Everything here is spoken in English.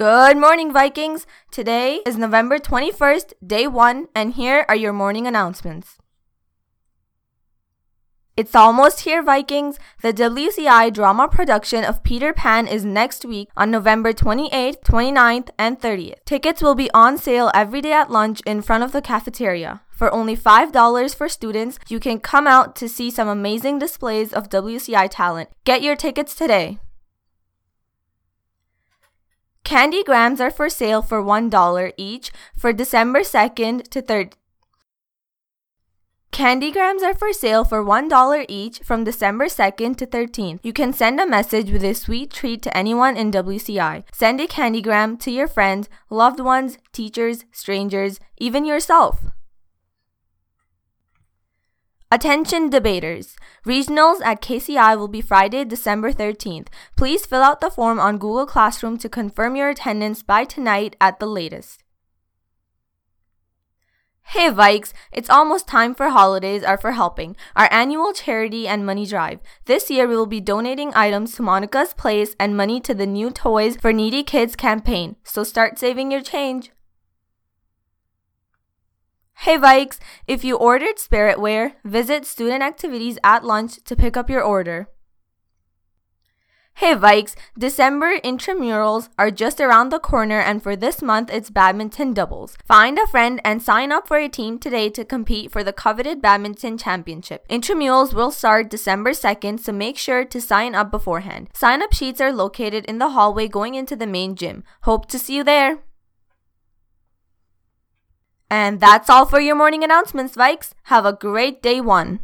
Good morning, Vikings! Today is November 21st, day one, and here are your morning announcements. It's almost here, Vikings! The WCI drama production of Peter Pan is next week on November 28th, 29th, and 30th. Tickets will be on sale every day at lunch in front of the cafeteria. For only $5 for students, you can come out to see some amazing displays of WCI talent. Get your tickets today. Candy grams are for sale for $1 each for December 2nd to 3rd. Candy grams are for sale for $1 each from December 2nd to 13th. You can send a message with a sweet treat to anyone in WCI. Send a candygram to your friends, loved ones, teachers, strangers, even yourself. Attention debaters. Regionals at KCI will be Friday, December 13th. Please fill out the form on Google Classroom to confirm your attendance by tonight at the latest. Hey Vikes, it's almost time for holidays are for helping, our annual charity and money drive. This year we will be donating items to Monica's Place and money to the New Toys for Needy Kids campaign. So start saving your change. Hey Vikes, if you ordered Spiritware, visit student activities at lunch to pick up your order. Hey Vikes, December intramurals are just around the corner and for this month it's badminton doubles. Find a friend and sign up for a team today to compete for the coveted badminton championship. Intramurals will start December 2nd, so make sure to sign up beforehand. Sign up sheets are located in the hallway going into the main gym. Hope to see you there. And that's all for your morning announcements, Vikes. Have a great day one.